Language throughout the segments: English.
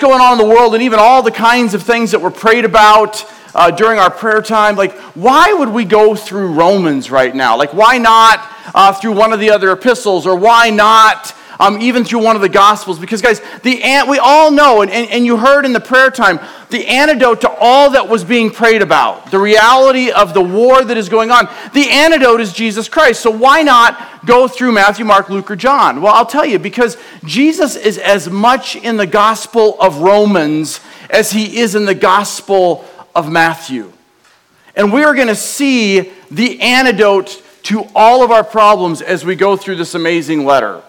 going on in the world and even all the kinds of things that were prayed about uh, during our prayer time, like, why would we go through Romans right now? Like, why not uh, through one of the other epistles, or why not um, even through one of the Gospels? Because, guys, the we all know, and, and, and you heard in the prayer time, the antidote to all that was being prayed about, the reality of the war that is going on, the antidote is Jesus Christ. So, why not go through Matthew, Mark, Luke, or John? Well, I'll tell you, because Jesus is as much in the Gospel of Romans as he is in the Gospel of Matthew. And we are going to see the antidote to all of our problems as we go through this amazing letter.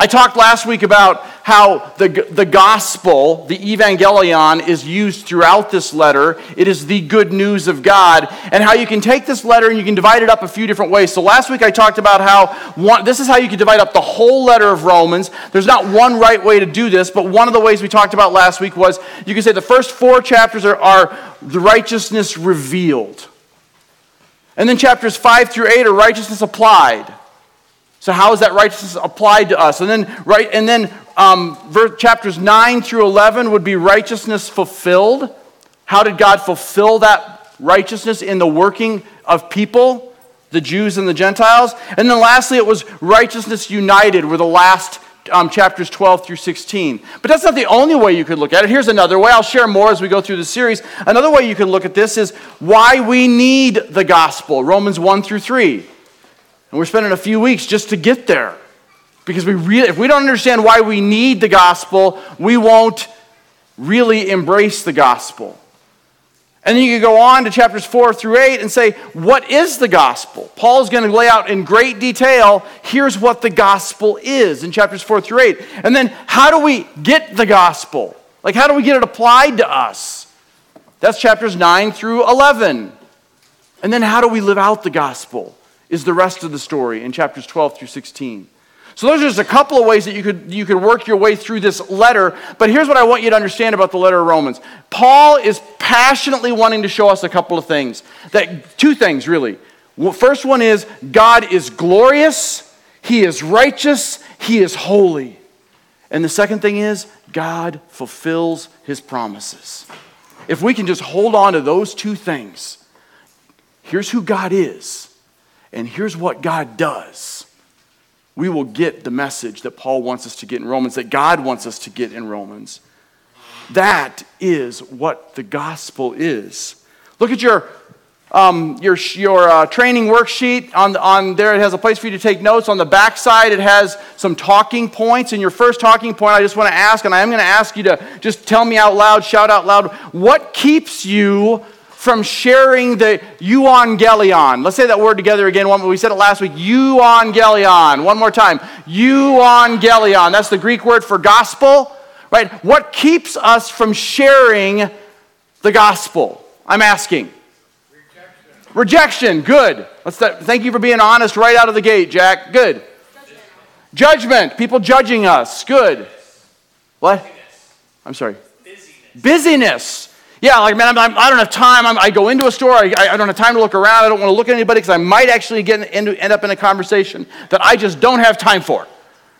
I talked last week about how the, the gospel, the euangelion, is used throughout this letter. It is the good news of God, and how you can take this letter and you can divide it up a few different ways. So last week I talked about how one, this is how you can divide up the whole letter of Romans. There's not one right way to do this, but one of the ways we talked about last week was you can say the first four chapters are, are the righteousness revealed. And then chapters 5 through 8 are righteousness applied. So how is that righteousness applied to us? And then, right, and then um, verse, chapters 9 through 11 would be righteousness fulfilled. How did God fulfill that righteousness in the working of people, the Jews and the Gentiles? And then lastly, it was righteousness united, were the last um, chapters 12 through 16. But that's not the only way you could look at it. Here's another way. I'll share more as we go through the series. Another way you could look at this is why we need the gospel, Romans 1 through 3. And we're spending a few weeks just to get there. Because we really, if we don't understand why we need the gospel, we won't really embrace the gospel. And then you can go on to chapters 4 through 8 and say, what is the gospel? Paul's going to lay out in great detail here's what the gospel is in chapters 4 through 8. And then how do we get the gospel? Like, how do we get it applied to us? That's chapters 9 through 11. And then how do we live out the gospel? Is the rest of the story in chapters 12 through 16. So those are just a couple of ways that you could, you could work your way through this letter. But here's what I want you to understand about the letter of Romans. Paul is passionately wanting to show us a couple of things. That two things really. First one is God is glorious, he is righteous, he is holy. And the second thing is God fulfills his promises. If we can just hold on to those two things, here's who God is and here's what God does. We will get the message that Paul wants us to get in Romans, that God wants us to get in Romans. That is what the gospel is. Look at your, um, your, your uh, training worksheet. On, on there, it has a place for you to take notes. On the back side, it has some talking points. And your first talking point, I just want to ask, and I am going to ask you to just tell me out loud, shout out loud, what keeps you from sharing the euangelion. Let's say that word together again. One, we said it last week. Euangelion. One more time. Euangelion. That's the Greek word for gospel, right? What keeps us from sharing the gospel? I'm asking. Rejection. Rejection. Good. Let's th- thank you for being honest right out of the gate, Jack. Good. Judgment. Judgment. People judging us. Good. What? I'm sorry. Busyness. Busyness. Yeah, like, man, I'm, I'm, I do not have time. I'm, i go into a store. I, I, don't have time to look around. I don't want to look at anybody because I might actually get into, end up in a conversation that I just don't have time for.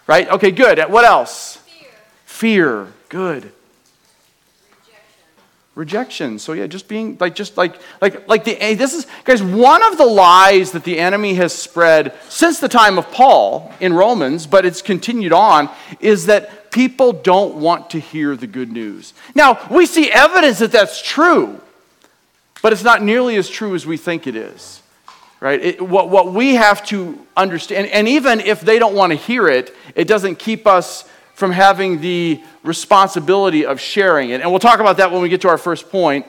Right? Okay, good. What else? Fear. Fear. Good. Rejection. So yeah, just being like, just like, like, like the eh, this is guys one of the lies that the enemy has spread since the time of Paul in Romans, but it's continued on, is that people don't want to hear the good news. Now, we see evidence that that's true, but it's not nearly as true as we think it is. Right? It, what, what we have to understand, and even if they don't want to hear it, it doesn't keep us from having the responsibility of sharing it. And we'll talk about that when we get to our first point.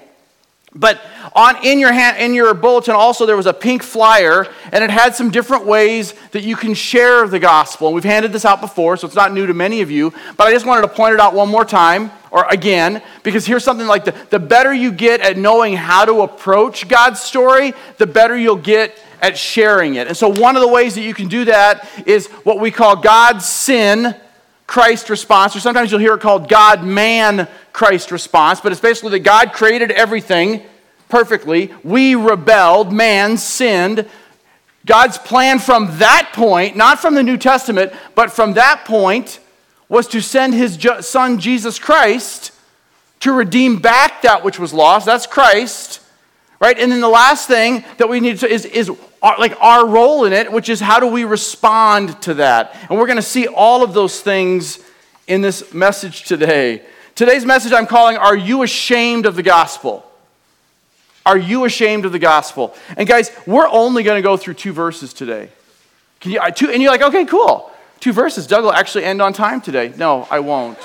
But on in your hand in your bulletin also there was a pink flyer and it had some different ways that you can share the gospel. And we've handed this out before, so it's not new to many of you, but I just wanted to point it out one more time or again because here's something like the, the better you get at knowing how to approach God's story, the better you'll get at sharing it. And so one of the ways that you can do that is what we call God's sin Christ response, or sometimes you'll hear it called God man Christ response, but it's basically that God created everything perfectly. We rebelled, man sinned. God's plan from that point, not from the New Testament, but from that point, was to send his son Jesus Christ to redeem back that which was lost. That's Christ. Right? And then the last thing that we need to is, is our, like our role in it, which is how do we respond to that? And we're going to see all of those things in this message today. Today's message I'm calling Are You Ashamed of the Gospel? Are you ashamed of the gospel? And guys, we're only going to go through two verses today. Can you, uh, two, and you're like, okay, cool. Two verses. Doug will actually end on time today. No, I won't.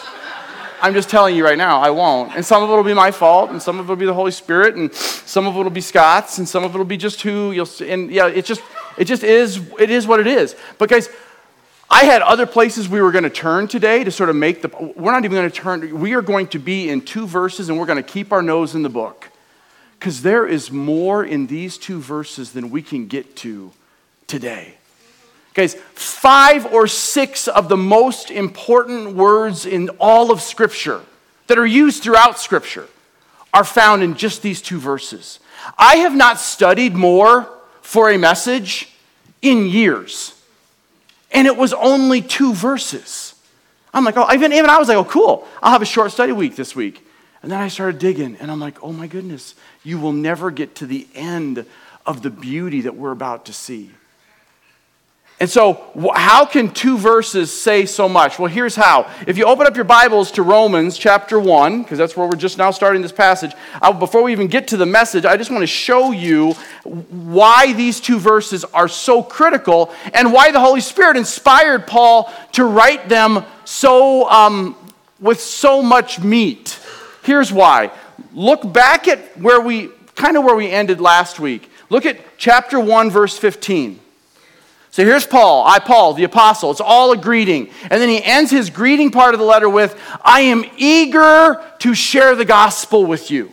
I'm just telling you right now, I won't. And some of it will be my fault, and some of it will be the Holy Spirit, and some of it will be Scott's, and some of it will be just who you'll. And yeah, it just, it just is. It is what it is. But guys, I had other places we were going to turn today to sort of make the. We're not even going to turn. We are going to be in two verses, and we're going to keep our nose in the book, because there is more in these two verses than we can get to today. Guys, five or six of the most important words in all of Scripture that are used throughout Scripture are found in just these two verses. I have not studied more for a message in years, and it was only two verses. I'm like, oh, even, even I was like, oh, cool. I'll have a short study week this week. And then I started digging, and I'm like, oh my goodness, you will never get to the end of the beauty that we're about to see. And so, how can two verses say so much? Well, here's how. If you open up your Bibles to Romans chapter 1, because that's where we're just now starting this passage, I, before we even get to the message, I just want to show you why these two verses are so critical and why the Holy Spirit inspired Paul to write them so um, with so much meat. Here's why. Look back at where we kind of where we ended last week. Look at chapter 1, verse 15. So here's Paul, I, Paul, the apostle. It's all a greeting. And then he ends his greeting part of the letter with, I am eager to share the gospel with you.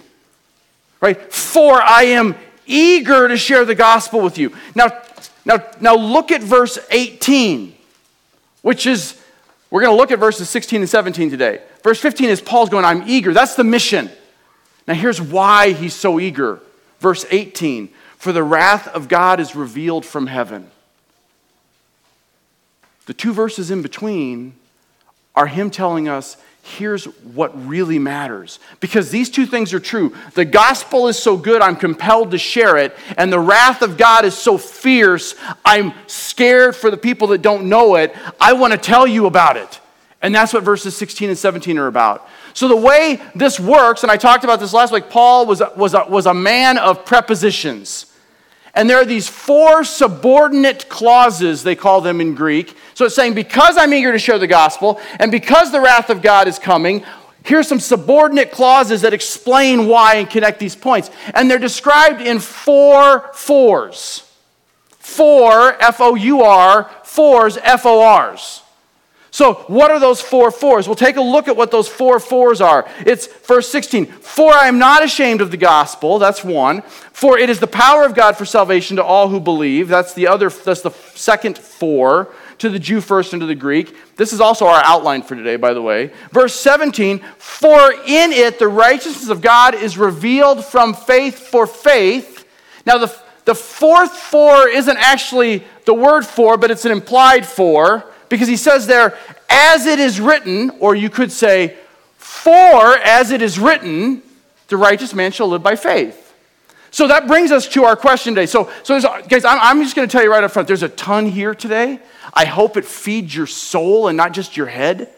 Right? For I am eager to share the gospel with you. Now, now, now look at verse 18, which is, we're going to look at verses 16 and 17 today. Verse 15 is Paul's going, I'm eager. That's the mission. Now, here's why he's so eager. Verse 18 For the wrath of God is revealed from heaven the two verses in between are him telling us here's what really matters. Because these two things are true. The gospel is so good, I'm compelled to share it. And the wrath of God is so fierce, I'm scared for the people that don't know it. I want to tell you about it. And that's what verses 16 and 17 are about. So, the way this works, and I talked about this last week, Paul was, was, a, was a man of prepositions. And there are these four subordinate clauses, they call them in Greek. So it's saying, because I'm eager to share the gospel, and because the wrath of God is coming, here's some subordinate clauses that explain why and connect these points. And they're described in four fours. Four, F O U R, fours, F O Rs. So, what are those four fours? We'll take a look at what those four fours are. It's verse 16. For I am not ashamed of the gospel. That's one. For it is the power of God for salvation to all who believe. That's the other, that's the second four. To the Jew first and to the Greek. This is also our outline for today, by the way. Verse 17. For in it the righteousness of God is revealed from faith for faith. Now, the, the fourth for isn't actually the word for, but it's an implied for because he says there, as it is written, or you could say, for as it is written, the righteous man shall live by faith. So that brings us to our question today. So, so guys, I'm, I'm just going to tell you right up front there's a ton here today. I hope it feeds your soul and not just your head,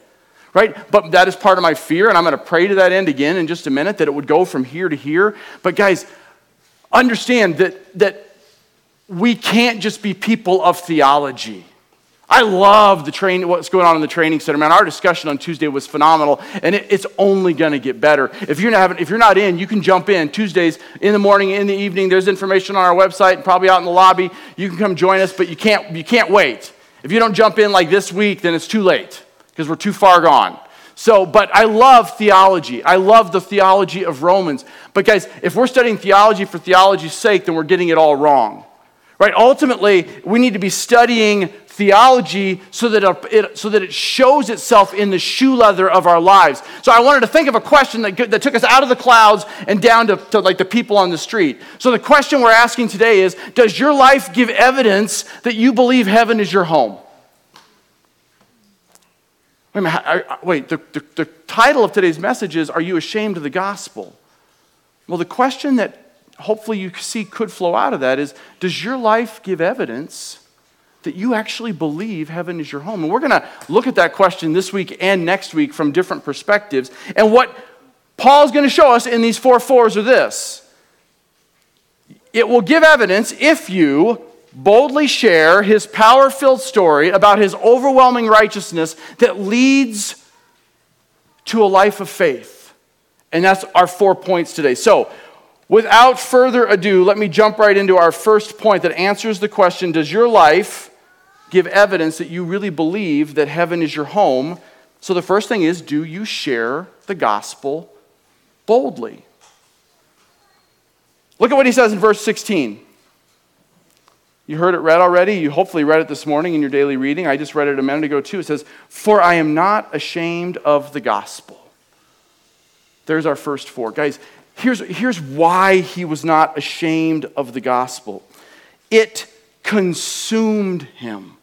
right? But that is part of my fear, and I'm going to pray to that end again in just a minute that it would go from here to here. But, guys, understand that, that we can't just be people of theology. I love the train, what's going on in the training center, man. Our discussion on Tuesday was phenomenal, and it, it's only going to get better. If you're, not, if you're not in, you can jump in Tuesdays in the morning, in the evening. There's information on our website and probably out in the lobby. You can come join us, but you can't, you can't wait. If you don't jump in like this week, then it's too late because we're too far gone. So, but I love theology. I love the theology of Romans. But guys, if we're studying theology for theology's sake, then we're getting it all wrong. Right? Ultimately, we need to be studying theology so that, it, so that it shows itself in the shoe leather of our lives. So I wanted to think of a question that, that took us out of the clouds and down to, to like the people on the street. So the question we're asking today is Does your life give evidence that you believe heaven is your home? Wait, minute, I, I, wait the, the, the title of today's message is Are You Ashamed of the Gospel? Well, the question that hopefully you see could flow out of that is Does your life give evidence that you actually believe heaven is your home? And we're going to look at that question this week and next week from different perspectives. And what Paul's going to show us in these four fours are this it will give evidence if you boldly share his power filled story about his overwhelming righteousness that leads to a life of faith. And that's our four points today. So, without further ado, let me jump right into our first point that answers the question Does your life give evidence that you really believe that heaven is your home? So, the first thing is do you share the gospel boldly? Look at what he says in verse 16. You heard it read already. You hopefully read it this morning in your daily reading. I just read it a minute ago, too. It says, For I am not ashamed of the gospel. There's our first four. Guys, here's, here's why he was not ashamed of the gospel it consumed him.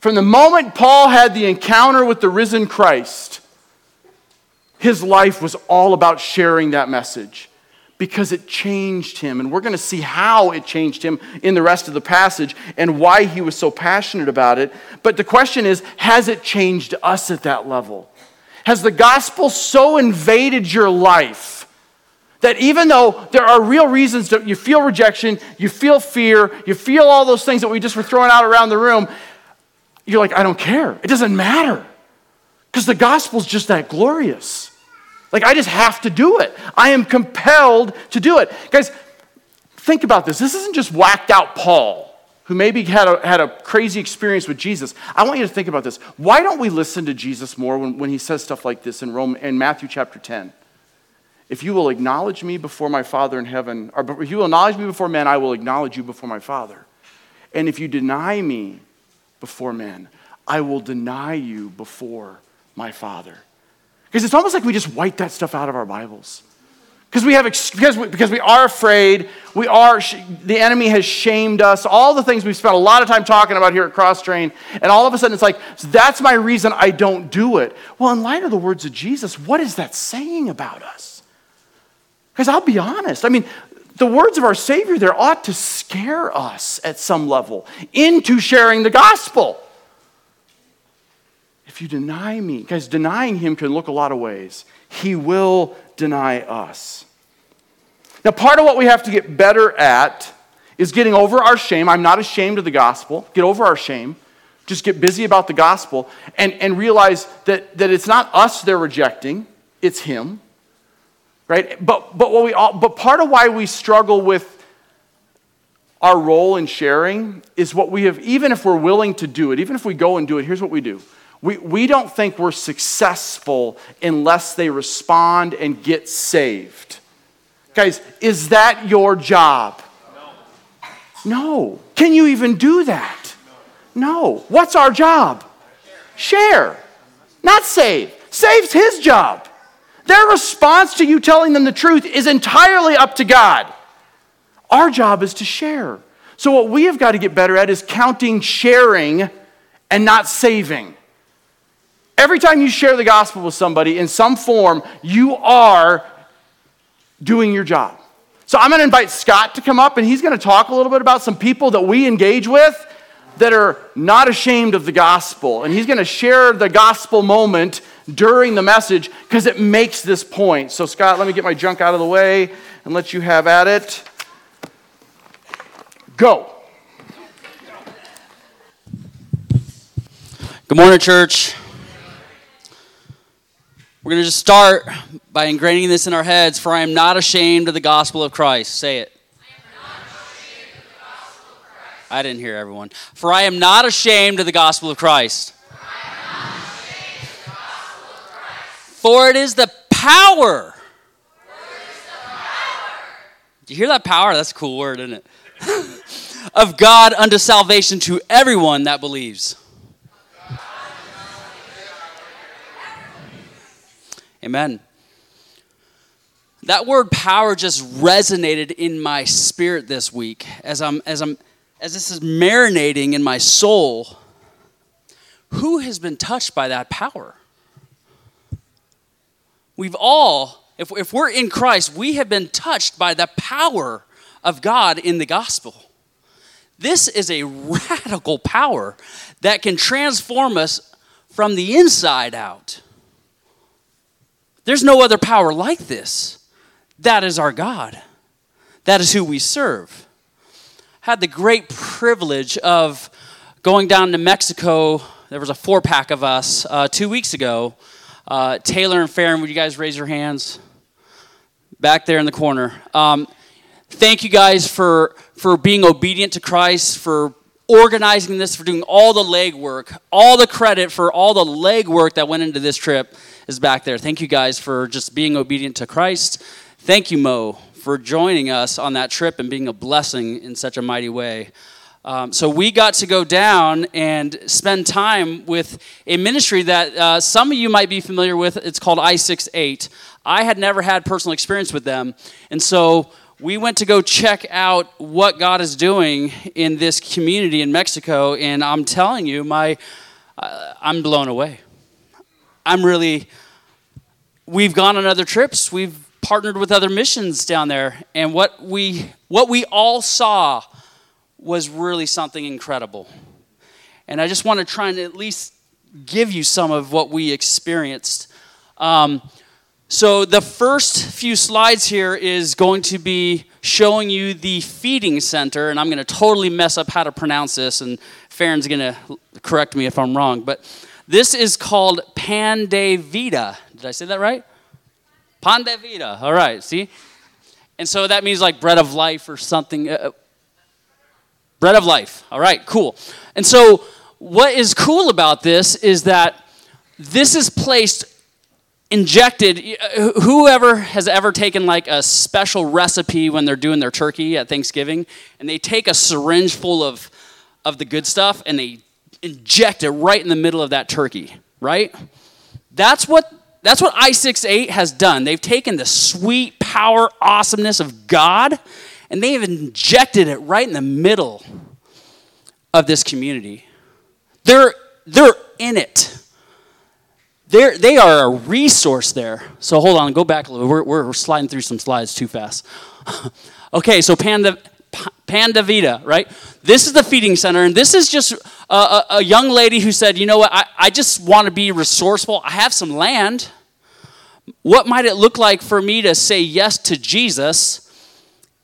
From the moment Paul had the encounter with the risen Christ, his life was all about sharing that message because it changed him. And we're going to see how it changed him in the rest of the passage and why he was so passionate about it. But the question is has it changed us at that level? Has the gospel so invaded your life? That even though there are real reasons that you feel rejection, you feel fear, you feel all those things that we just were throwing out around the room, you're like, I don't care. It doesn't matter. Because the gospel's just that glorious. Like, I just have to do it. I am compelled to do it. Guys, think about this. This isn't just whacked out Paul, who maybe had a, had a crazy experience with Jesus. I want you to think about this. Why don't we listen to Jesus more when, when he says stuff like this in, Rome, in Matthew chapter 10? If you will acknowledge me before my Father in heaven, or if you will acknowledge me before men, I will acknowledge you before my Father. And if you deny me before men, I will deny you before my Father. Because it's almost like we just wipe that stuff out of our Bibles. Because we have because we, because we are afraid, we are the enemy has shamed us. All the things we've spent a lot of time talking about here at Cross Train, and all of a sudden it's like that's my reason I don't do it. Well, in light of the words of Jesus, what is that saying about us? Because I'll be honest, I mean, the words of our Savior there ought to scare us at some level into sharing the gospel if you deny me, guys, denying him can look a lot of ways. He will deny us. Now, part of what we have to get better at is getting over our shame. I'm not ashamed of the gospel. Get over our shame. Just get busy about the gospel and, and realize that, that it's not us they're rejecting, it's him. Right? But, but, what we all, but part of why we struggle with our role in sharing is what we have, even if we're willing to do it, even if we go and do it, here's what we do we, we don't think we're successful unless they respond and get saved. Guys, is that your job? No. Can you even do that? No. What's our job? Share, not save. Save's his job. Their response to you telling them the truth is entirely up to God. Our job is to share. So, what we have got to get better at is counting sharing and not saving. Every time you share the gospel with somebody in some form, you are doing your job. So I'm going to invite Scott to come up and he's going to talk a little bit about some people that we engage with that are not ashamed of the gospel. And he's going to share the gospel moment during the message because it makes this point. So, Scott, let me get my junk out of the way and let you have at it. Go. Good morning, church. We're going to just start by ingraining this in our heads for I am not ashamed of the gospel of Christ. Say it. I, didn't hear everyone. For I am not ashamed of the gospel of Christ. For it is the power. Do you hear that power? That's a cool word, isn't it? of God unto salvation to everyone that believes. Amen. That word power just resonated in my spirit this week as I'm as I'm as this is marinating in my soul. who has been touched by that power? We've all, if, if we're in Christ, we have been touched by the power of God in the gospel. This is a radical power that can transform us from the inside out. There's no other power like this. That is our God. That is who we serve. Had the great privilege of going down to Mexico. There was a four pack of us uh, two weeks ago. Uh, Taylor and Farron, would you guys raise your hands? Back there in the corner. Um, thank you guys for, for being obedient to Christ, for organizing this, for doing all the legwork. All the credit for all the legwork that went into this trip is back there. Thank you guys for just being obedient to Christ. Thank you, Mo, for joining us on that trip and being a blessing in such a mighty way. Um, so we got to go down and spend time with a ministry that uh, some of you might be familiar with. It's called I68. I had never had personal experience with them. And so we went to go check out what God is doing in this community in Mexico, and I'm telling you, my uh, I'm blown away. I'm really. We've gone on other trips. We've partnered with other missions down there, and what we what we all saw was really something incredible. And I just want to try and at least give you some of what we experienced. Um, so, the first few slides here is going to be showing you the feeding center, and I'm going to totally mess up how to pronounce this, and Farron's going to correct me if I'm wrong. But this is called Pan de Vida. Did I say that right? Pan de Vida. All right, see? And so that means like bread of life or something. Uh, bread of life. All right, cool. And so, what is cool about this is that this is placed injected whoever has ever taken like a special recipe when they're doing their turkey at thanksgiving and they take a syringe full of of the good stuff and they inject it right in the middle of that turkey right that's what that's what i68 has done they've taken the sweet power awesomeness of god and they have injected it right in the middle of this community they're they're in it they're, they are a resource there. So hold on, go back a little. We're, we're sliding through some slides too fast. okay, so Panda, Pan de Vida, right? This is the feeding center, and this is just a, a, a young lady who said, you know what, I, I just want to be resourceful. I have some land. What might it look like for me to say yes to Jesus?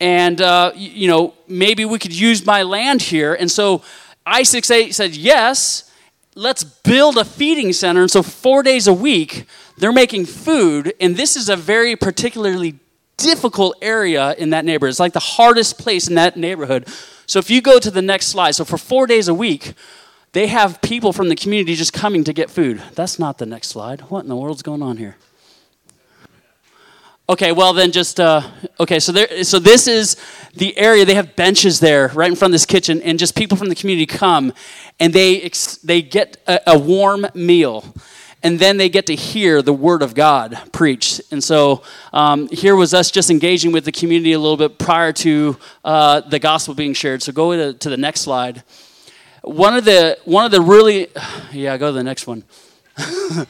And, uh, you know, maybe we could use my land here. And so I68 said yes let's build a feeding center. And so, four days a week, they're making food. And this is a very particularly difficult area in that neighborhood. It's like the hardest place in that neighborhood. So, if you go to the next slide, so for four days a week, they have people from the community just coming to get food. That's not the next slide. What in the world's going on here? Okay, well then just uh, okay. So there, so this is the area. They have benches there, right in front of this kitchen, and just people from the community come, and they they get a, a warm meal, and then they get to hear the word of God preached. And so um, here was us just engaging with the community a little bit prior to uh, the gospel being shared. So go to, to the next slide. One of the one of the really, yeah, go to the next one.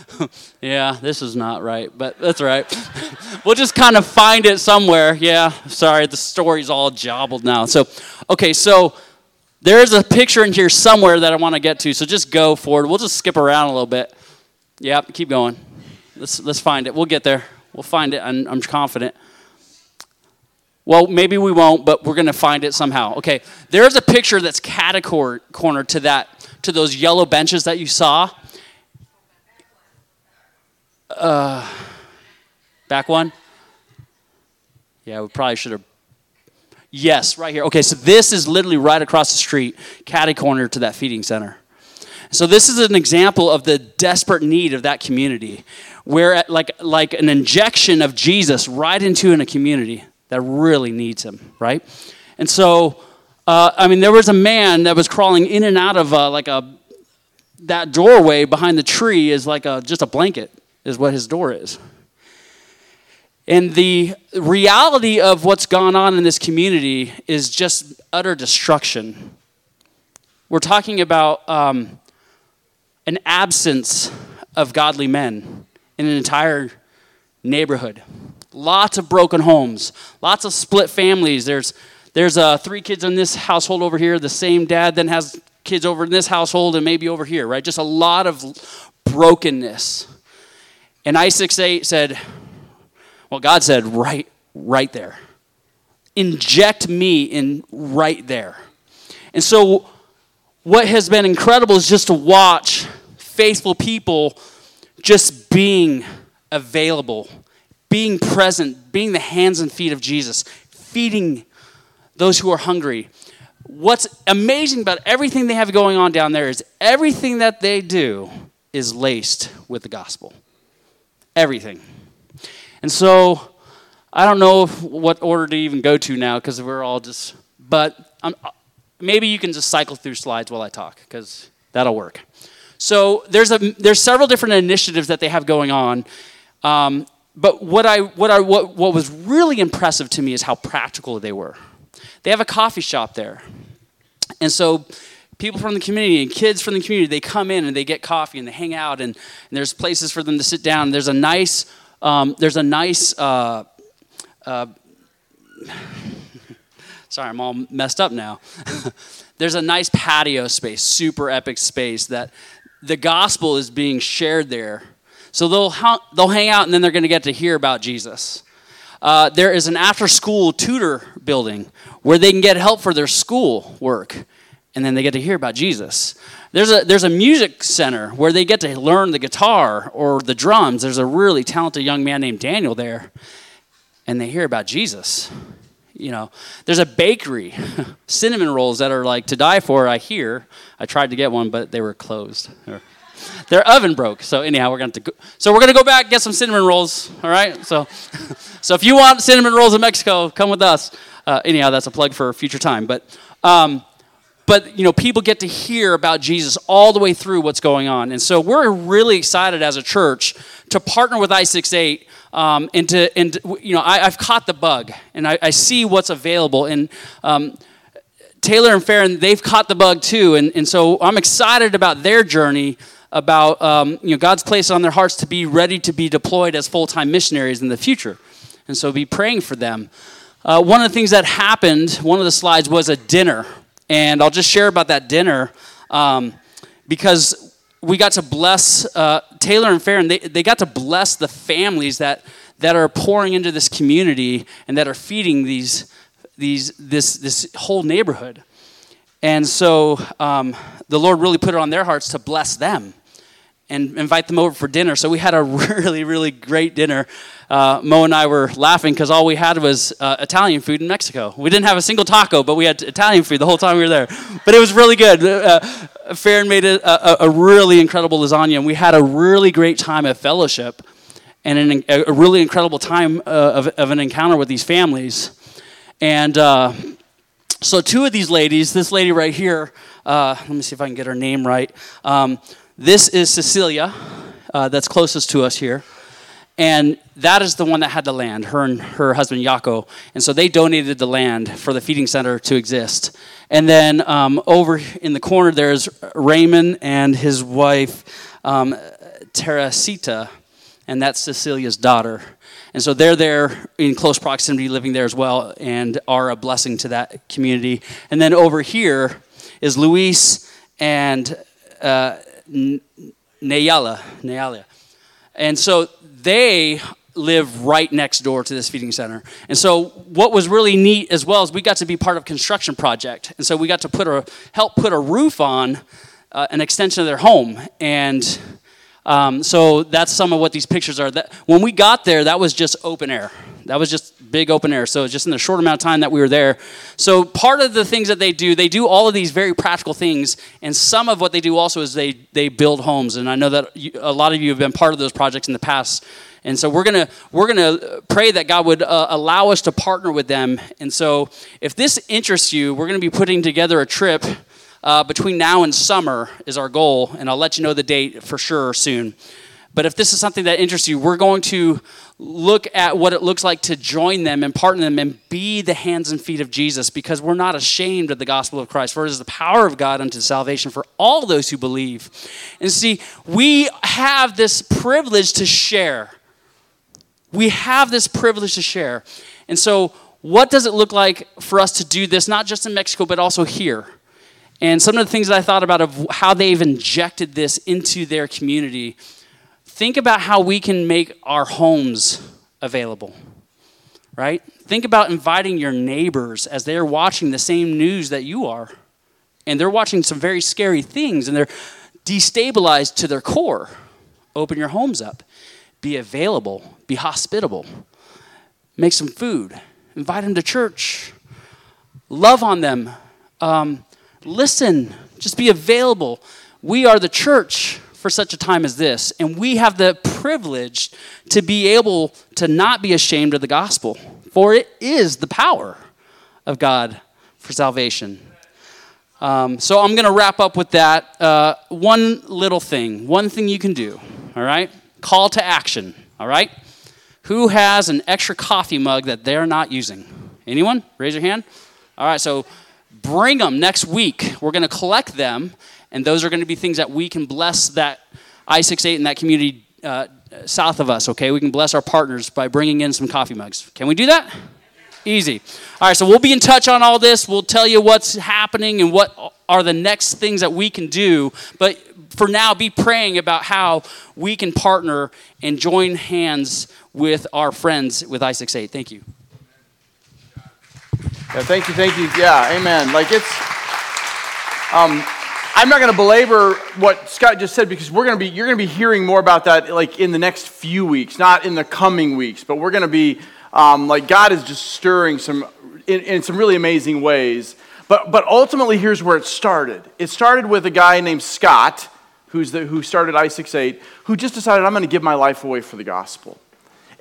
yeah, this is not right, but that's right. we'll just kind of find it somewhere. Yeah, sorry, the story's all jobbled now. So, okay, so there's a picture in here somewhere that I want to get to, so just go forward. We'll just skip around a little bit. Yep, keep going. Let's, let's find it. We'll get there. We'll find it. I'm, I'm confident. Well, maybe we won't, but we're going to find it somehow. Okay, there's a picture that's corner to that, to those yellow benches that you saw. Uh, back one? Yeah, we probably should have. Yes, right here. Okay, so this is literally right across the street, catty corner to that feeding center. So this is an example of the desperate need of that community, where like like an injection of Jesus right into in a community that really needs him, right? And so, uh, I mean, there was a man that was crawling in and out of uh, like a that doorway behind the tree is like a just a blanket is what his door is. And the reality of what's gone on in this community is just utter destruction. We're talking about um, an absence of godly men in an entire neighborhood. Lots of broken homes, lots of split families. There's there's uh, three kids in this household over here. The same dad then has kids over in this household and maybe over here, right? Just a lot of brokenness. And I68 said, well, God said, right, right there. Inject me in right there. And so, what has been incredible is just to watch faithful people just being available, being present, being the hands and feet of Jesus, feeding those who are hungry. What's amazing about everything they have going on down there is everything that they do is laced with the gospel. Everything. And so I don't know what order to even go to now because we're all just, but I'm, maybe you can just cycle through slides while I talk because that'll work. So there's, a, there's several different initiatives that they have going on. Um, but what, I, what, I, what, what was really impressive to me is how practical they were. They have a coffee shop there. And so people from the community and kids from the community, they come in and they get coffee and they hang out and, and there's places for them to sit down. There's a nice, um, there's a nice, uh, uh, sorry, I'm all messed up now. there's a nice patio space, super epic space that the gospel is being shared there. So they'll, they'll hang out and then they're going to get to hear about Jesus. Uh, there is an after school tutor building where they can get help for their school work and then they get to hear about Jesus. There's a, there's a music center where they get to learn the guitar or the drums. There's a really talented young man named Daniel there, and they hear about Jesus. You know, there's a bakery, cinnamon rolls that are like to die for. I hear. I tried to get one, but they were closed. Their oven broke. So anyhow, we're going to go, so we're going to go back get some cinnamon rolls. All right. So, so if you want cinnamon rolls in Mexico, come with us. Uh, anyhow, that's a plug for future time. But um, but you know people get to hear about jesus all the way through what's going on. And so we're really excited as a church to partner with i68 um, and to and you know I, have caught the bug and I, I see what's available. And um, taylor and farron they've caught the bug too. And, and so i'm excited about their journey about um, you know god's place on their hearts to be ready to be deployed as full-time missionaries in the future. And so be praying for them. Uh, one of the things that happened one of the slides was a dinner and I'll just share about that dinner um, because we got to bless uh, Taylor and Farron. They, they got to bless the families that, that are pouring into this community and that are feeding these, these, this, this whole neighborhood. And so um, the Lord really put it on their hearts to bless them and invite them over for dinner. So we had a really, really great dinner. Uh, Mo and I were laughing because all we had was uh, Italian food in Mexico. We didn't have a single taco, but we had Italian food the whole time we were there. But it was really good. Uh, Farron made a, a, a, really incredible lasagna, and we had a really great time of fellowship and an, a really incredible time uh, of, of, an encounter with these families. And uh, so, two of these ladies, this lady right here, uh, let me see if I can get her name right. Um, this is Cecilia, uh, that's closest to us here. And that is the one that had the land, her and her husband Yako. And so they donated the land for the feeding center to exist. And then um, over in the corner, there's Raymond and his wife, um, Teresita, and that's Cecilia's daughter. And so they're there in close proximity, living there as well, and are a blessing to that community. And then over here is Luis and uh, Nayala, Nayala. And so they live right next door to this feeding center. And so what was really neat as well is we got to be part of construction project. And so we got to put a help put a roof on uh, an extension of their home. And um, so that's some of what these pictures are. That when we got there, that was just open air. That was just big open air. So just in the short amount of time that we were there. So part of the things that they do, they do all of these very practical things, and some of what they do also is they they build homes. And I know that you, a lot of you have been part of those projects in the past. And so we're gonna we're gonna pray that God would uh, allow us to partner with them. And so if this interests you, we're gonna be putting together a trip. Uh, between now and summer is our goal, and I'll let you know the date for sure soon. But if this is something that interests you, we're going to look at what it looks like to join them and partner them and be the hands and feet of Jesus because we're not ashamed of the gospel of Christ. For it is the power of God unto salvation for all those who believe. And see, we have this privilege to share. We have this privilege to share. And so, what does it look like for us to do this, not just in Mexico, but also here? And some of the things that I thought about of how they've injected this into their community think about how we can make our homes available, right? Think about inviting your neighbors as they're watching the same news that you are. And they're watching some very scary things and they're destabilized to their core. Open your homes up. Be available. Be hospitable. Make some food. Invite them to church. Love on them. Um, listen. Just be available. We are the church for such a time as this. And we have the privilege to be able to not be ashamed of the gospel, for it is the power of God for salvation. Um, so I'm going to wrap up with that. Uh, one little thing, one thing you can do, all right? Call to action, all right? Who has an extra coffee mug that they're not using? Anyone? Raise your hand. All right, so bring them next week. We're going to collect them and those are going to be things that we can bless that I68 and that community uh, south of us, okay? We can bless our partners by bringing in some coffee mugs. Can we do that? Easy. All right, so we'll be in touch on all this. We'll tell you what's happening and what are the next things that we can do. But for now, be praying about how we can partner and join hands with our friends with I68. Thank you. Yeah, thank you, thank you. Yeah, amen. Like it's, um, I'm not going to belabor what Scott just said because we're going to be you're going to be hearing more about that like in the next few weeks, not in the coming weeks, but we're going to be um, like God is just stirring some in, in some really amazing ways. But but ultimately, here's where it started. It started with a guy named Scott, who's the, who started I68, who just decided I'm going to give my life away for the gospel.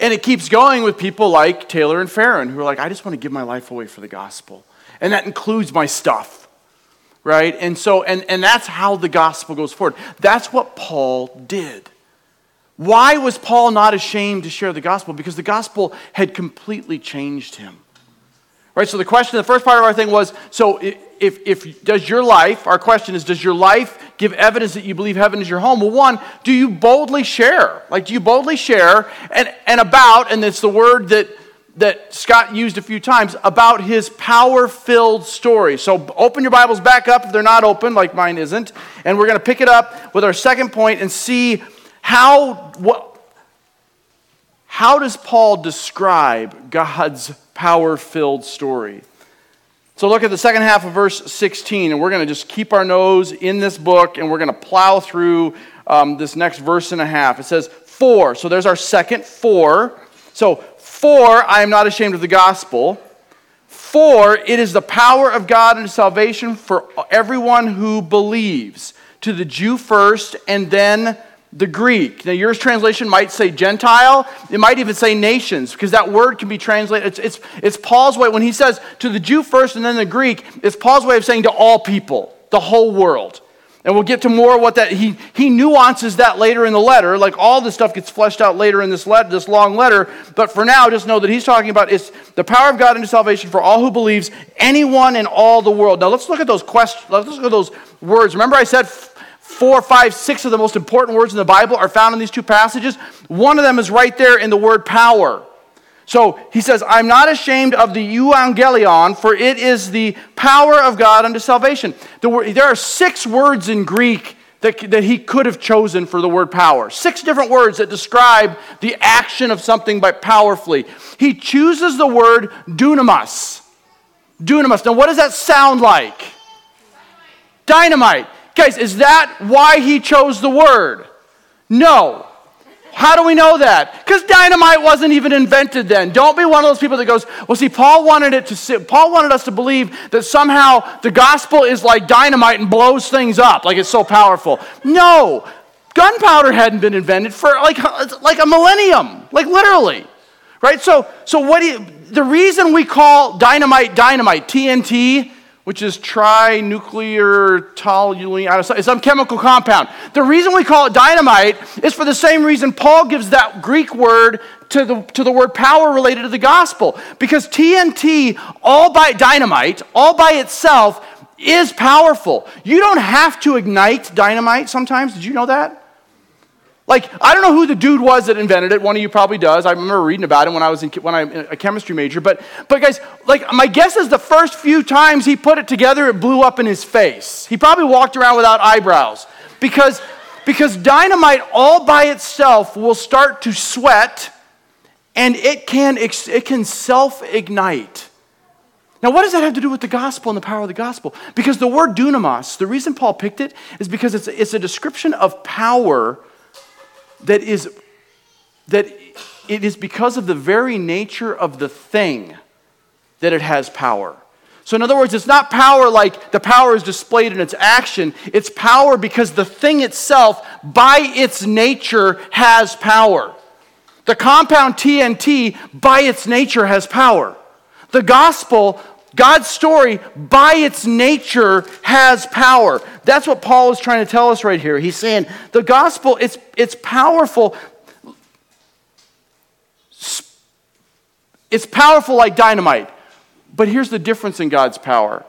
And it keeps going with people like Taylor and Farron, who are like, I just want to give my life away for the gospel. And that includes my stuff right? And so, and, and that's how the gospel goes forward. That's what Paul did. Why was Paul not ashamed to share the gospel? Because the gospel had completely changed him. Right? So the question, the first part of our thing was so if, if does your life, our question is, does your life give evidence that you believe heaven is your home? Well, one, do you boldly share? Like, do you boldly share and, and about, and it's the word that that Scott used a few times about his power filled story. So open your Bibles back up if they're not open, like mine isn't. And we're going to pick it up with our second point and see how, what, how does Paul describe God's power filled story? So look at the second half of verse 16, and we're going to just keep our nose in this book and we're going to plow through um, this next verse and a half. It says, For. So there's our second for. So for I am not ashamed of the gospel, for it is the power of God and salvation for everyone who believes, to the Jew first and then the Greek. Now, yours translation might say Gentile. It might even say nations, because that word can be translated. It's, it's, it's Paul's way. When he says to the Jew first and then the Greek, it's Paul's way of saying to all people, the whole world. And we'll get to more what that he he nuances that later in the letter. Like all this stuff gets fleshed out later in this letter, this long letter. But for now, just know that he's talking about it's the power of God into salvation for all who believes, anyone in all the world. Now let's look at those questions. Let's look at those words. Remember, I said four, five, six of the most important words in the Bible are found in these two passages. One of them is right there in the word power. So he says, I'm not ashamed of the euangelion, for it is the power of God unto salvation. There are six words in Greek that, that he could have chosen for the word power. Six different words that describe the action of something by powerfully. He chooses the word dunamis. Dunamis. Now, what does that sound like? Dynamite. Guys, is that why he chose the word? No. How do we know that? Because dynamite wasn't even invented then. Don't be one of those people that goes, well, see, Paul wanted it to sit, Paul wanted us to believe that somehow the gospel is like dynamite and blows things up, like it's so powerful. No, gunpowder hadn't been invented for like, like a millennium, like literally. Right? So, so what do you, the reason we call dynamite dynamite, TNT, which is trinitrotoluene, some chemical compound. The reason we call it dynamite is for the same reason Paul gives that Greek word to the, to the word power related to the gospel. Because TNT, all by dynamite, all by itself, is powerful. You don't have to ignite dynamite sometimes. Did you know that? Like, I don't know who the dude was that invented it. One of you probably does. I remember reading about him when I was in, when I'm a chemistry major. But, but guys, like, my guess is the first few times he put it together, it blew up in his face. He probably walked around without eyebrows because, because dynamite all by itself will start to sweat and it can, it can self ignite. Now, what does that have to do with the gospel and the power of the gospel? Because the word dunamis, the reason Paul picked it is because it's, it's a description of power that is that it is because of the very nature of the thing that it has power. So, in other words, it's not power like the power is displayed in its action. It's power because the thing itself, by its nature, has power. The compound TNT, by its nature, has power. The gospel, God's story, by its nature, has power. That's what Paul is trying to tell us right here. He's saying the gospel, it's, it's powerful. It's powerful like dynamite. But here's the difference in God's power.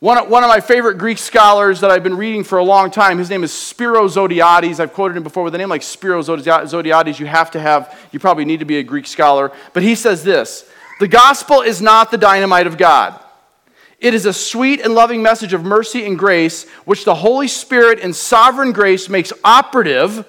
One, one of my favorite Greek scholars that I've been reading for a long time, his name is Spiro Zodhiates. I've quoted him before with a name like Spiro Zodhiates. You have to have, you probably need to be a Greek scholar. But he says this The gospel is not the dynamite of God. It is a sweet and loving message of mercy and grace, which the Holy Spirit in sovereign grace makes operative,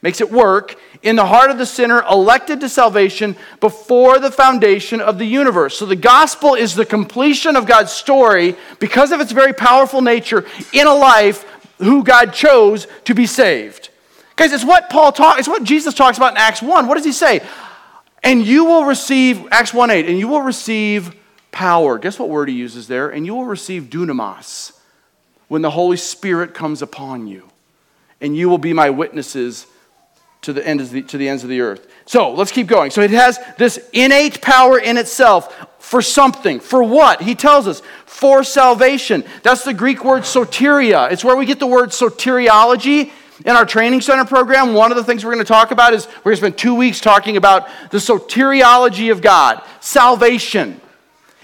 makes it work, in the heart of the sinner elected to salvation before the foundation of the universe. So the gospel is the completion of God's story because of its very powerful nature in a life who God chose to be saved. Guys, it's what Paul talks, it's what Jesus talks about in Acts 1. What does he say? And you will receive, Acts 1 8, and you will receive power. Guess what word he uses there? And you will receive dunamis when the Holy Spirit comes upon you. And you will be my witnesses to the, end the, to the ends of the earth. So let's keep going. So it has this innate power in itself for something. For what? He tells us for salvation. That's the Greek word soteria. It's where we get the word soteriology. In our training center program, one of the things we're going to talk about is we're going to spend two weeks talking about the soteriology of God, salvation.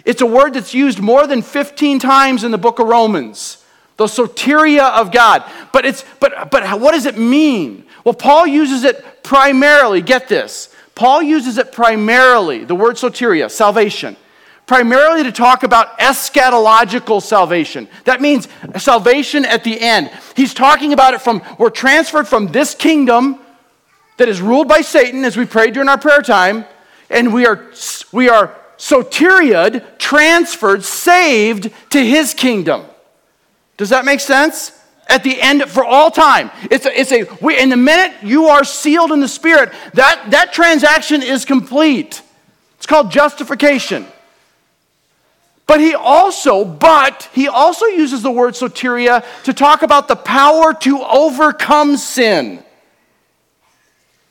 It's a word that's used more than 15 times in the book of Romans. The soteria of God. But it's but but what does it mean? Well, Paul uses it primarily, get this. Paul uses it primarily, the word soteria, salvation, primarily to talk about eschatological salvation. That means salvation at the end. He's talking about it from we're transferred from this kingdom that is ruled by Satan as we prayed during our prayer time, and we are we are soteriad, transferred, saved to his kingdom. Does that make sense? At the end, for all time. It's a, it's a we, in the minute you are sealed in the Spirit, that, that transaction is complete. It's called justification. But he also, but he also uses the word soteria to talk about the power to overcome sin.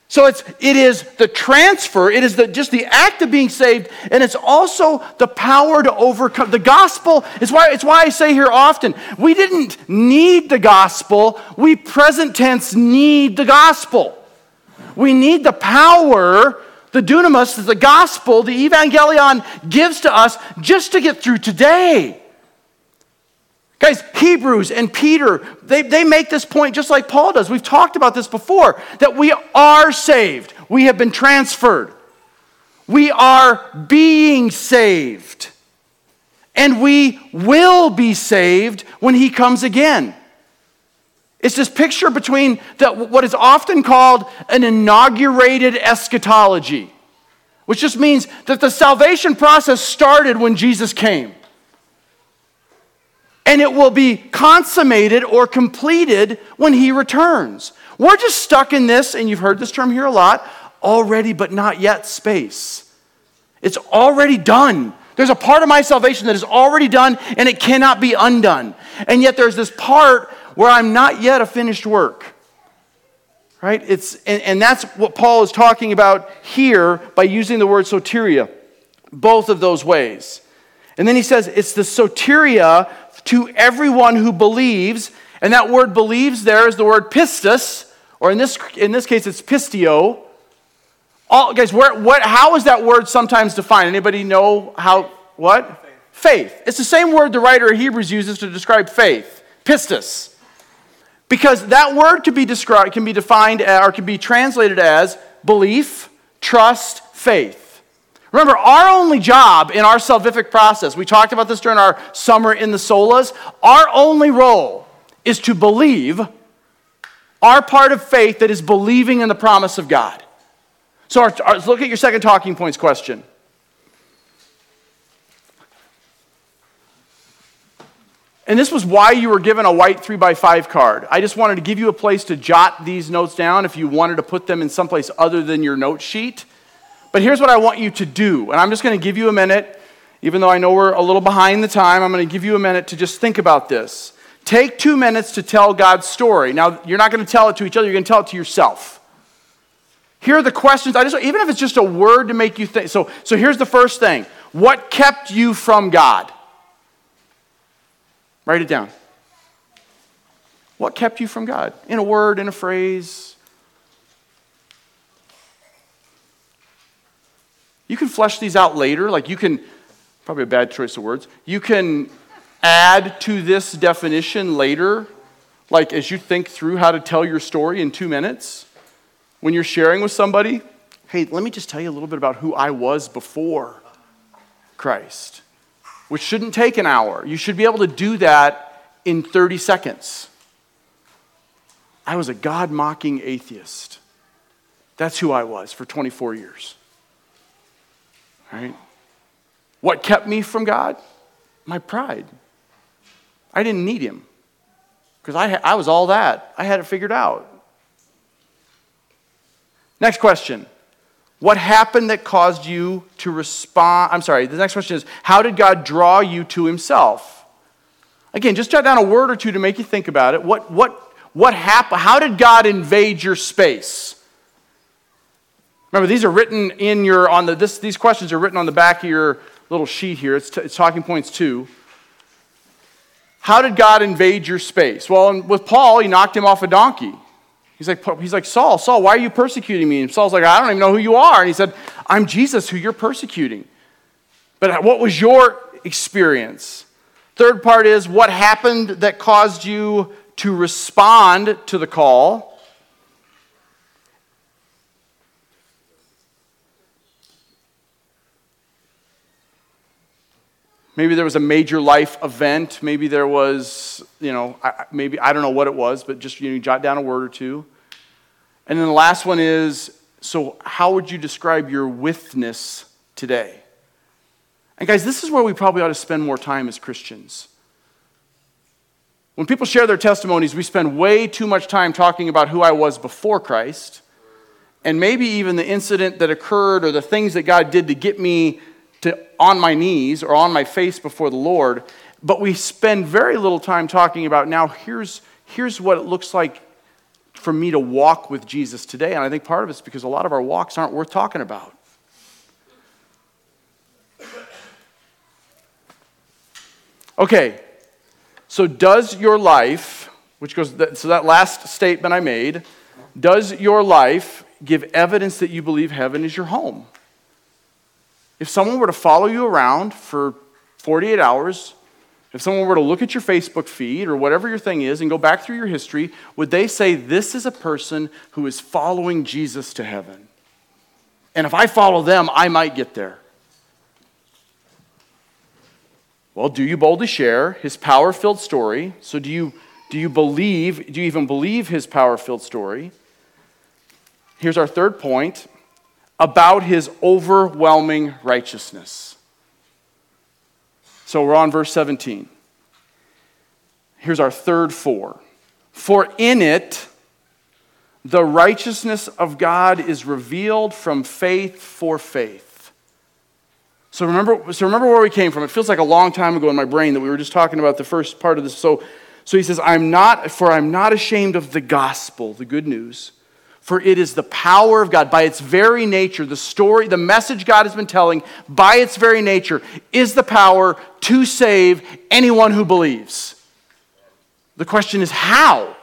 So it's, it is the transfer, it is the, just the act of being saved, and it's also the power to overcome. The gospel is why, it's why I say here often we didn't need the gospel, we present tense need the gospel. We need the power, the dunamis, the gospel, the euangelion gives to us just to get through today. Guys, Hebrews and Peter, they, they make this point just like Paul does. We've talked about this before that we are saved, we have been transferred, we are being saved, and we will be saved when He comes again. It's this picture between the, what is often called an inaugurated eschatology, which just means that the salvation process started when Jesus came and it will be consummated or completed when he returns. We're just stuck in this, and you've heard this term here a lot already but not yet space. It's already done. There's a part of my salvation that is already done and it cannot be undone. And yet there's this part where I'm not yet a finished work. Right? It's, and, and that's what Paul is talking about here by using the word soteria, both of those ways. And then he says it's the soteria to everyone who believes. And that word believes there is the word pistis, or in this, in this case, it's pisteuo. All, guys, where, what, how is that word sometimes defined? Anybody know how, what? Faith. faith. It's the same word the writer of Hebrews uses to describe faith, pistis. Because that word can be described, can be defined uh, or can be translated as belief, trust, faith. Remember, our only job in our salvific process, we talked about this during our summer in the solas, our only role is to believe our part of faith that is believing in the promise of God. So our, our, look at your second talking points question. And this was why you were given a white 3 by 5 card. I just wanted to give you a place to jot these notes down if you wanted to put them in someplace other than your note sheet. But here's what I want you to do. And I'm just going to give you a minute, even though I know we're a little behind the time, I'm going to give you a minute to just think about this. Take two minutes to tell God's story. Now, you're not going to tell it to each other, you're going to tell it to yourself. Here are the questions. I just, even if it's just a word to make you think. So, so here's the first thing What kept you from God? Write it down. What kept you from God? In a word, in a phrase. You can flesh these out later. Like you can, probably a bad choice of words. You can add to this definition later, like as you think through how to tell your story in two minutes. When you're sharing with somebody, hey, let me just tell you a little bit about who I was before Christ which shouldn't take an hour. You should be able to do that in 30 seconds. I was a God mocking atheist. That's who I was for 24 years. Right? What kept me from God? My pride. I didn't need Him because I, I was all that. I had it figured out. Next question what happened that caused you to respond? I'm sorry, the next question is How did God draw you to Himself? Again, just jot down a word or two to make you think about it. What, what, what happened? How did God invade your space? Remember, these are written in your, on the, this, these questions are written on the back of your little sheet here. It's, t- it's talking points two. How did God invade your space? Well, with Paul, he knocked him off a donkey. He's like, he's like, Saul, Saul, why are you persecuting me? And Saul's like, I don't even know who you are. And he said, I'm Jesus who you're persecuting. But what was your experience? Third part is what happened that caused you to respond to the call? Maybe there was a major life event. Maybe there was, you know, maybe, I don't know what it was, but just, you know, you jot down a word or two. And then the last one is so, how would you describe your withness today? And guys, this is where we probably ought to spend more time as Christians. When people share their testimonies, we spend way too much time talking about who I was before Christ, and maybe even the incident that occurred or the things that God did to get me to on my knees or on my face before the Lord, but we spend very little time talking about now here's, here's what it looks like for me to walk with Jesus today. And I think part of it's because a lot of our walks aren't worth talking about. Okay, so does your life, which goes, so that last statement I made, does your life give evidence that you believe heaven is your home? If someone were to follow you around for 48 hours, if someone were to look at your Facebook feed or whatever your thing is and go back through your history, would they say, This is a person who is following Jesus to heaven? And if I follow them, I might get there. Well, do you boldly share his power filled story? So, do you, do you believe, do you even believe his power filled story? Here's our third point about his overwhelming righteousness. So we're on verse 17. Here's our third four. For in it, the righteousness of God is revealed from faith for faith. So remember, so remember where we came from. It feels like a long time ago in my brain that we were just talking about the first part of this. So, so he says, I'm not, for I'm not ashamed of the gospel, the good news For it is the power of God, by its very nature, the story, the message God has been telling, by its very nature, is the power to save anyone who believes. The question is how?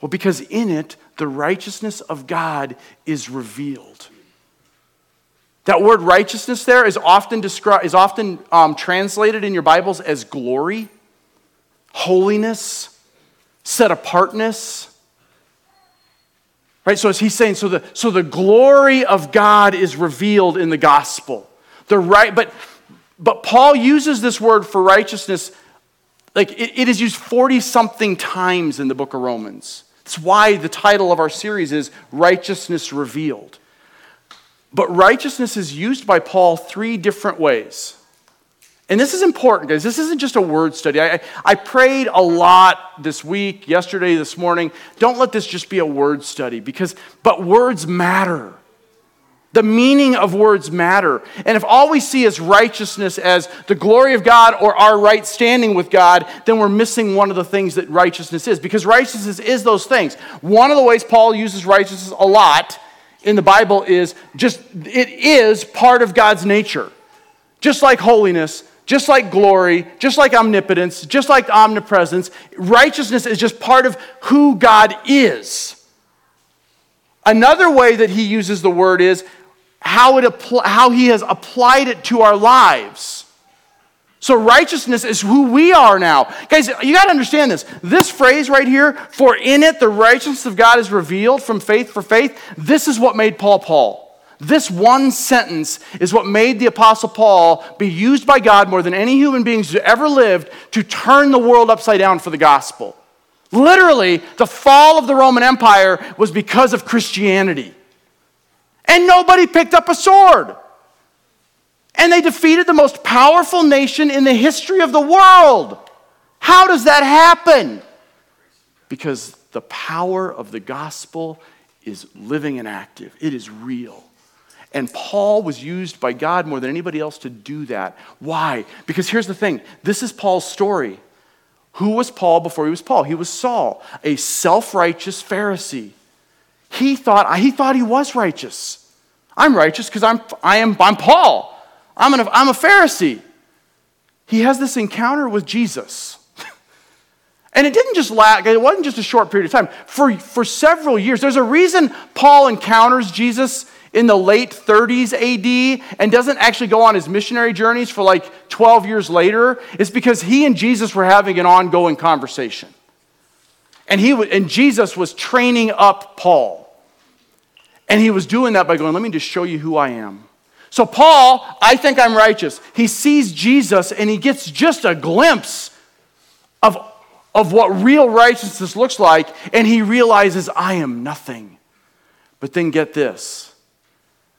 Well, because in it, the righteousness of God is revealed. That word righteousness there is often, descri- is often um, translated in your Bibles as glory, holiness, set apartness. Right? So as he's saying, so the, so the glory of God is revealed in the gospel. The right, but, but Paul uses this word for righteousness, like it, it is used 40 something times in the book of Romans. That's why the title of our series is Righteousness Revealed. But righteousness is used by Paul three different ways. And this is important, guys. This isn't just a word study. I, I prayed a lot this week, yesterday, this morning. Don't let this just be a word study because, but words matter. The meaning of words matter. And if all we see is righteousness as the glory of God or our right standing with God, then we're missing one of the things that righteousness is. Because righteousness is those things. One of the ways Paul uses righteousness a lot in the Bible is just, it is part of God's nature. Just like holiness, just like glory, just like omnipotence, just like omnipresence, righteousness is just part of who God is. Another way that he uses the word is how, it appl- how he has applied it to our lives. So, righteousness is who we are now. Guys, you got to understand this. This phrase right here, for in it the righteousness of God is revealed from faith for faith, this is what made Paul Paul. This one sentence is what made the Apostle Paul be used by God more than any human beings who ever lived to turn the world upside down for the gospel. Literally, the fall of the Roman Empire was because of Christianity. And nobody picked up a sword. And they defeated the most powerful nation in the history of the world. How does that happen? Because the power of the gospel is living and active, it is real. And Paul was used by God more than anybody else to do that. Why? Because here's the thing this is Paul's story. Who was Paul before he was Paul? He was Saul, a self righteous Pharisee. He thought, he thought he was righteous. I'm righteous because I'm, I am, I'm Paul. I'm, an, I'm a Pharisee. He has this encounter with Jesus. and it didn't just last, it wasn't just a short period of time. For, for several years, there's a reason Paul encounters Jesus in the late 30s AD and doesn't actually go on his missionary journeys for like 12 years later is because he and Jesus were having an ongoing conversation. And, he, and Jesus was training up Paul. And he was doing that by going, Let me just show you who I am. So, Paul, I think I'm righteous. He sees Jesus and he gets just a glimpse of, of what real righteousness looks like, and he realizes, I am nothing. But then get this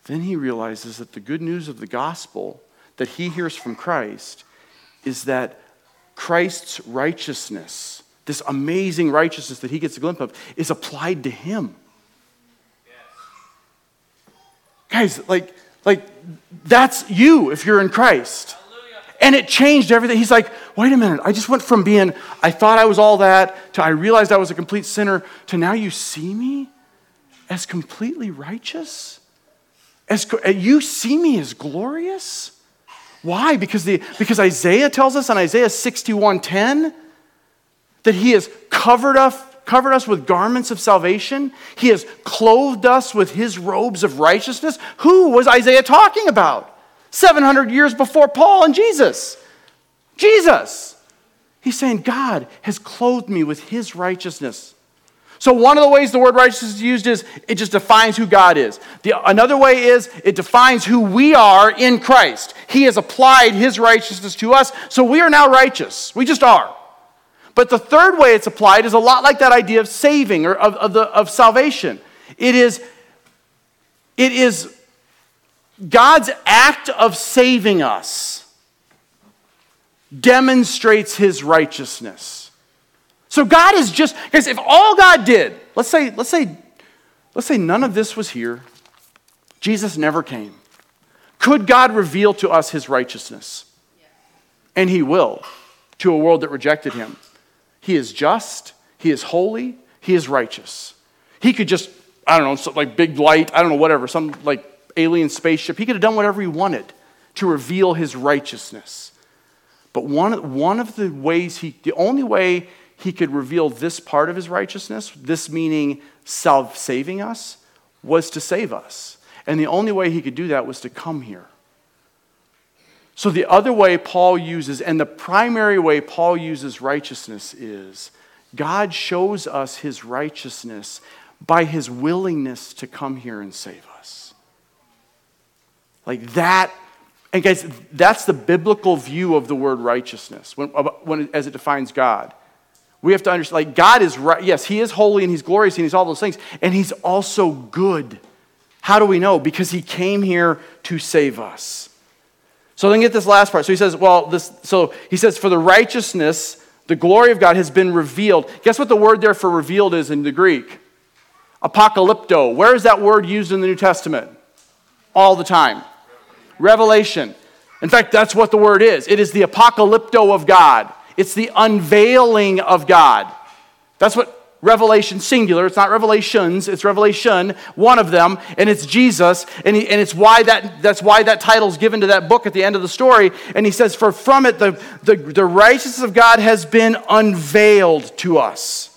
then he realizes that the good news of the gospel that he hears from Christ is that Christ's righteousness, this amazing righteousness that he gets a glimpse of, is applied to him. Yes. Guys, like, like that's you if you're in Christ. And it changed everything. He's like, wait a minute, I just went from being, I thought I was all that, to I realized I was a complete sinner, to now you see me as completely righteous? As, you see me as glorious? Why? Because, the, because Isaiah tells us in Isaiah 61:10 that he has covered us, covered us with garments of salvation. He has clothed us with his robes of righteousness. Who was Isaiah talking about? 700 years before Paul and Jesus. Jesus. He's saying, God has clothed me with his righteousness. So, one of the ways the word righteousness is used is it just defines who God is. The, another way is it defines who we are in Christ. He has applied his righteousness to us, so we are now righteous. We just are. But the third way it's applied is a lot like that idea of saving or of, of, the, of salvation. It is, it is God's act of saving us demonstrates his righteousness. So God is just, because if all God did, let's say, let's say, let's say none of this was here, Jesus never came. Could God reveal to us his righteousness? And he will to a world that rejected him. He is just, he is holy, he is righteous. He could just I don't know, some, like big light, I don't know, whatever, some like alien spaceship. He could have done whatever he wanted to reveal his righteousness. But one, one of the ways he, the only way he could reveal this part of his righteousness, this meaning self saving us, was to save us. And the only way he could do that was to come here. So, the other way Paul uses, and the primary way Paul uses righteousness is God shows us his righteousness by his willingness to come here and save us. Like that, and guys, that's the biblical view of the word righteousness when, when, as it defines God. We have to understand, like, God is right. Yes, He is holy and He's glorious and He's all those things. And He's also good. How do we know? Because He came here to save us. So then get this last part. So He says, well, this, so He says, for the righteousness, the glory of God has been revealed. Guess what the word there for revealed is in the Greek? Apocalypto. Where is that word used in the New Testament? All the time. Revelation. In fact, that's what the word is. It is the apocalypto of God. It's the unveiling of God. That's what Revelation, singular, it's not revelations, it's revelation, one of them, and it's Jesus, and, he, and it's why that, that's why that title's given to that book at the end of the story. And he says, For from it the, the, the righteousness of God has been unveiled to us.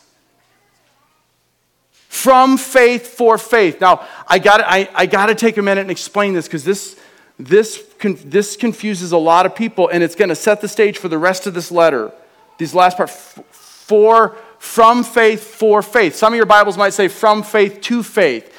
From faith for faith. Now, I got I, I got to take a minute and explain this because this, this, this confuses a lot of people, and it's going to set the stage for the rest of this letter. These last part, for, from faith for faith. Some of your Bibles might say from faith to faith.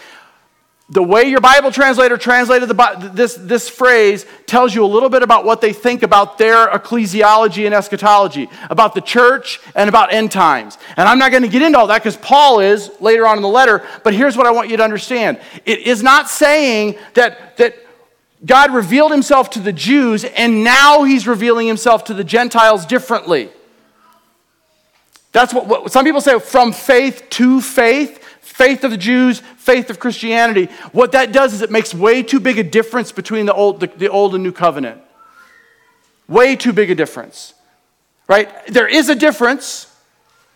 The way your Bible translator translated the, this, this phrase tells you a little bit about what they think about their ecclesiology and eschatology, about the church and about end times. And I'm not going to get into all that because Paul is later on in the letter, but here's what I want you to understand. It is not saying that, that God revealed himself to the Jews, and now he's revealing himself to the Gentiles differently. That's what, what, some people say from faith to faith, faith of the Jews, faith of Christianity. What that does is it makes way too big a difference between the old, the, the old and new covenant. Way too big a difference. Right? There is a difference.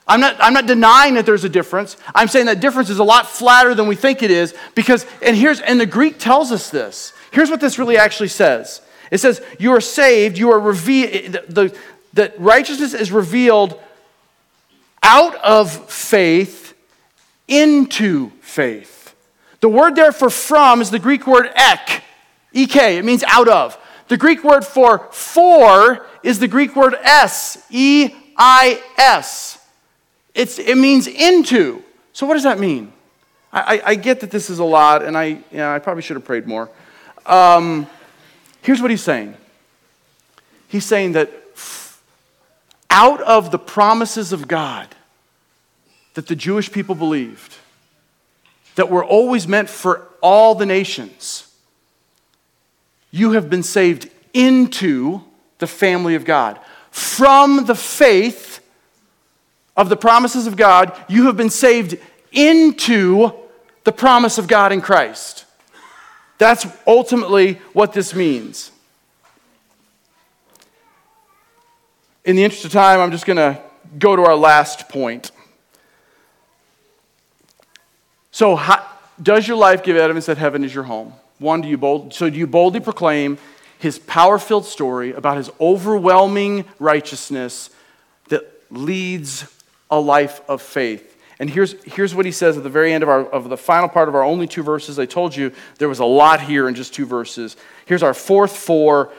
I'm not, I'm not denying that there's a difference. I'm saying that difference is a lot flatter than we think it is because, and here's, and the Greek tells us this. Here'eis what this really actually says it says, You are saved, you are revealed, the, the, righteousness is revealed out of faith into faith. The word there for from is the Greek word ek, ek, it means out of. The Greek word for for is the Greek word s, E I S. It means into. So, what does that mean? I, I, get that this is a lot, and I, yeah, I probably should have prayed more. Um, here's what he's saying He's saying that out of the promises of God that the Jewish people believed, that were always meant for all the nations, you have been saved into the family of God. From the faith of the promises of God, you have been saved into the promise of God in Christ. That's ultimately what this means. In the interest of time, I'm just going to go to our last point. So, how, does your life give evidence that heaven is your home? One, do you bold, so do you boldly proclaim his power filled story about his overwhelming righteousness that leads a life of faith? And here's, here's what he says at the very end of, our, of the final part of our only two verses. I told you there was a lot here in just two verses. Here's our fourth four.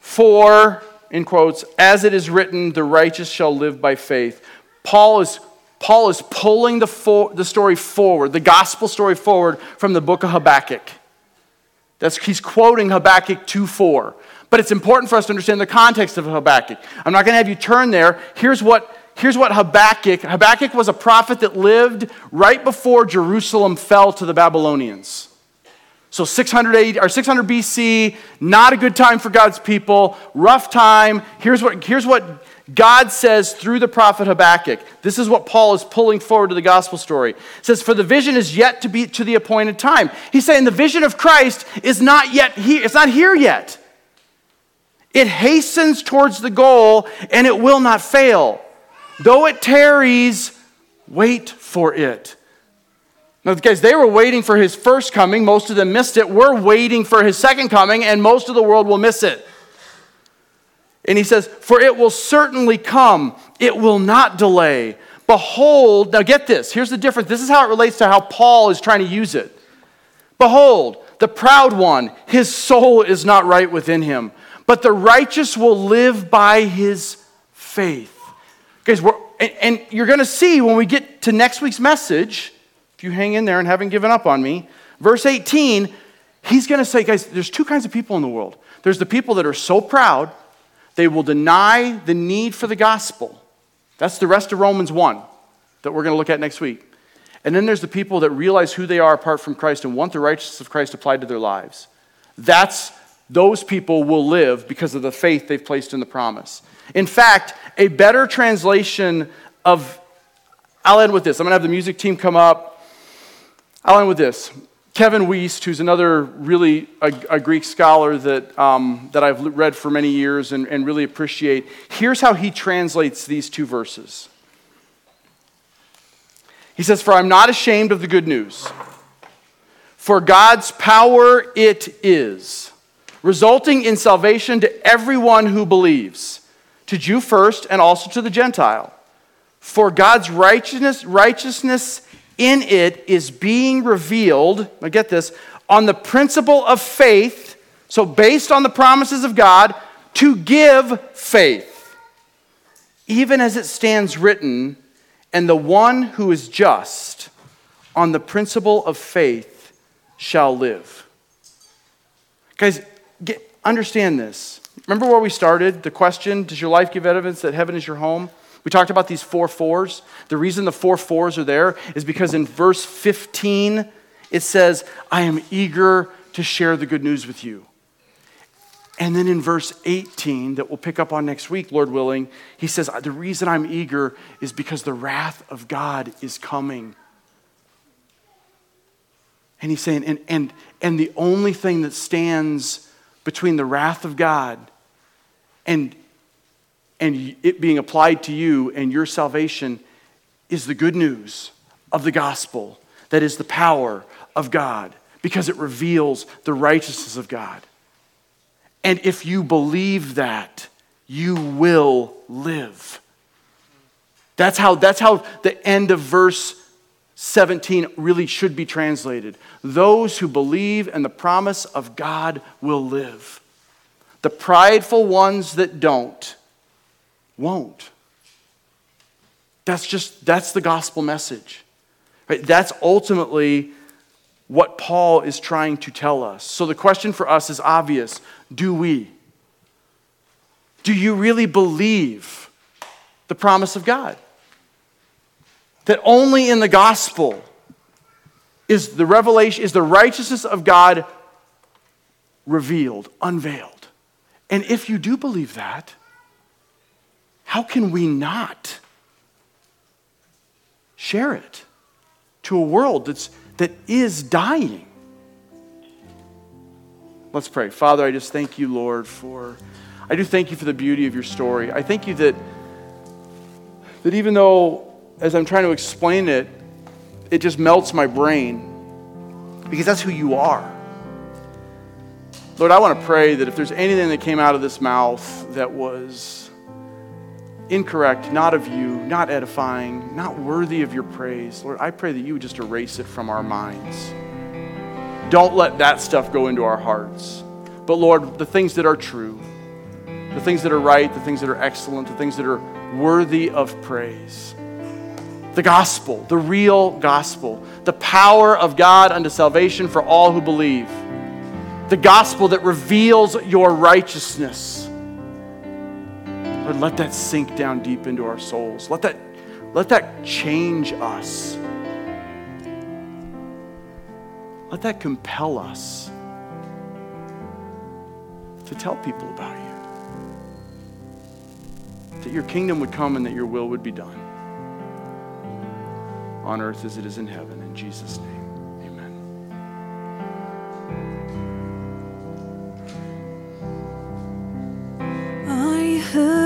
For, in quotes, as it is written, the righteous shall live by faith. Paul is, Paul is pulling the, for, the story forward, the gospel story forward from the book of Habakkuk. That's, he's quoting Habakkuk 2 4. But it's important for us to understand the context of Habakkuk. I'm not going to have you turn there. Here's what here's what Habakkuk Habakkuk was a prophet that lived right before Jerusalem fell to the Babylonians. So 600 or 600 BC, not a good time for God's people, rough time. Here's what, here's what God says through the prophet Habakkuk. This is what Paul is pulling forward to the gospel story. It says, For the vision is yet to be to the appointed time. He's saying the vision of Christ is not yet here, it's not here yet. It hastens towards the goal and it will not fail. Though it tarries, wait for it. Now, guys, they were waiting for his first coming. Most of them missed it. We're waiting for his second coming, and most of the world will miss it. And he says, For it will certainly come, it will not delay. Behold, now get this. Here's the difference. This is how it relates to how Paul is trying to use it. Behold, the proud one, his soul is not right within him, but the righteous will live by his faith. Guys, we're, and, and you're going to see when we get to next week's message if you hang in there and haven't given up on me, verse 18, he's going to say, guys, there's two kinds of people in the world. There's the people that are so proud, they will deny the need for the gospel. That's the rest of Romans 1 that we're going to look at next week. And then there's the people that realize who they are apart from Christ and want the righteousness of Christ applied to their lives. That's those people will live because of the faith they've placed in the promise. In fact, a better translation of I'll end with this. I'm going to have the music team come up. I'll end with this. Kevin Wuest, who's another really a, a Greek scholar that, um, that I've read for many years and, and really appreciate, here's how he translates these two verses. He says, For I'm not ashamed of the good news, for God's power it is, resulting in salvation to everyone who believes, to Jew first and also to the Gentile. For God's righteousness, righteousness in it is being revealed, I get this, on the principle of faith, so based on the promises of God, to give faith, even as it stands written, and the one who is just on the principle of faith shall live. Guys, get, understand this. Remember where we started? The question Does your life give evidence that heaven is your home? We talked about these four fours. The reason the four fours are there is because in verse 15, it says, I am eager to share the good news with you. And then in verse 18, that we'll pick up on next week, Lord willing, he says, The reason I'm eager is because the wrath of God is coming. And he's saying, and, and, and the only thing that stands between the wrath of God and and it being applied to you and your salvation is the good news of the gospel that is the power of God because it reveals the righteousness of God. And if you believe that, you will live. That's how, that's how the end of verse 17 really should be translated. Those who believe in the promise of God will live. The prideful ones that don't won't. That's just, that's the gospel message. Right? That's ultimately what Paul is trying to tell us. So the question for us is obvious do we? Do you really believe the promise of God? That only in the gospel is the revelation, is the righteousness of God revealed, unveiled. And if you do believe that, how can we not share it to a world that's, that is dying? Let's pray. Father, I just thank you, Lord, for I do thank you for the beauty of your story. I thank you that that even though as I'm trying to explain it, it just melts my brain because that's who you are. Lord, I want to pray that if there's anything that came out of this mouth that was incorrect, not of you, not edifying, not worthy of your praise. Lord, I pray that you would just erase it from our minds. Don't let that stuff go into our hearts. But Lord, the things that are true, the things that are right, the things that are excellent, the things that are worthy of praise. The gospel, the real gospel, the power of God unto salvation for all who believe. The gospel that reveals your righteousness Lord, let that sink down deep into our souls. Let that, let that change us. Let that compel us to tell people about you. That your kingdom would come and that your will would be done on earth as it is in heaven. In Jesus' name. could